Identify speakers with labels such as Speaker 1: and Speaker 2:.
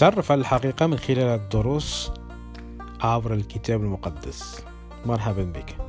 Speaker 1: نتعرف على الحقيقة من خلال الدروس عبر الكتاب المقدس. مرحبا بك.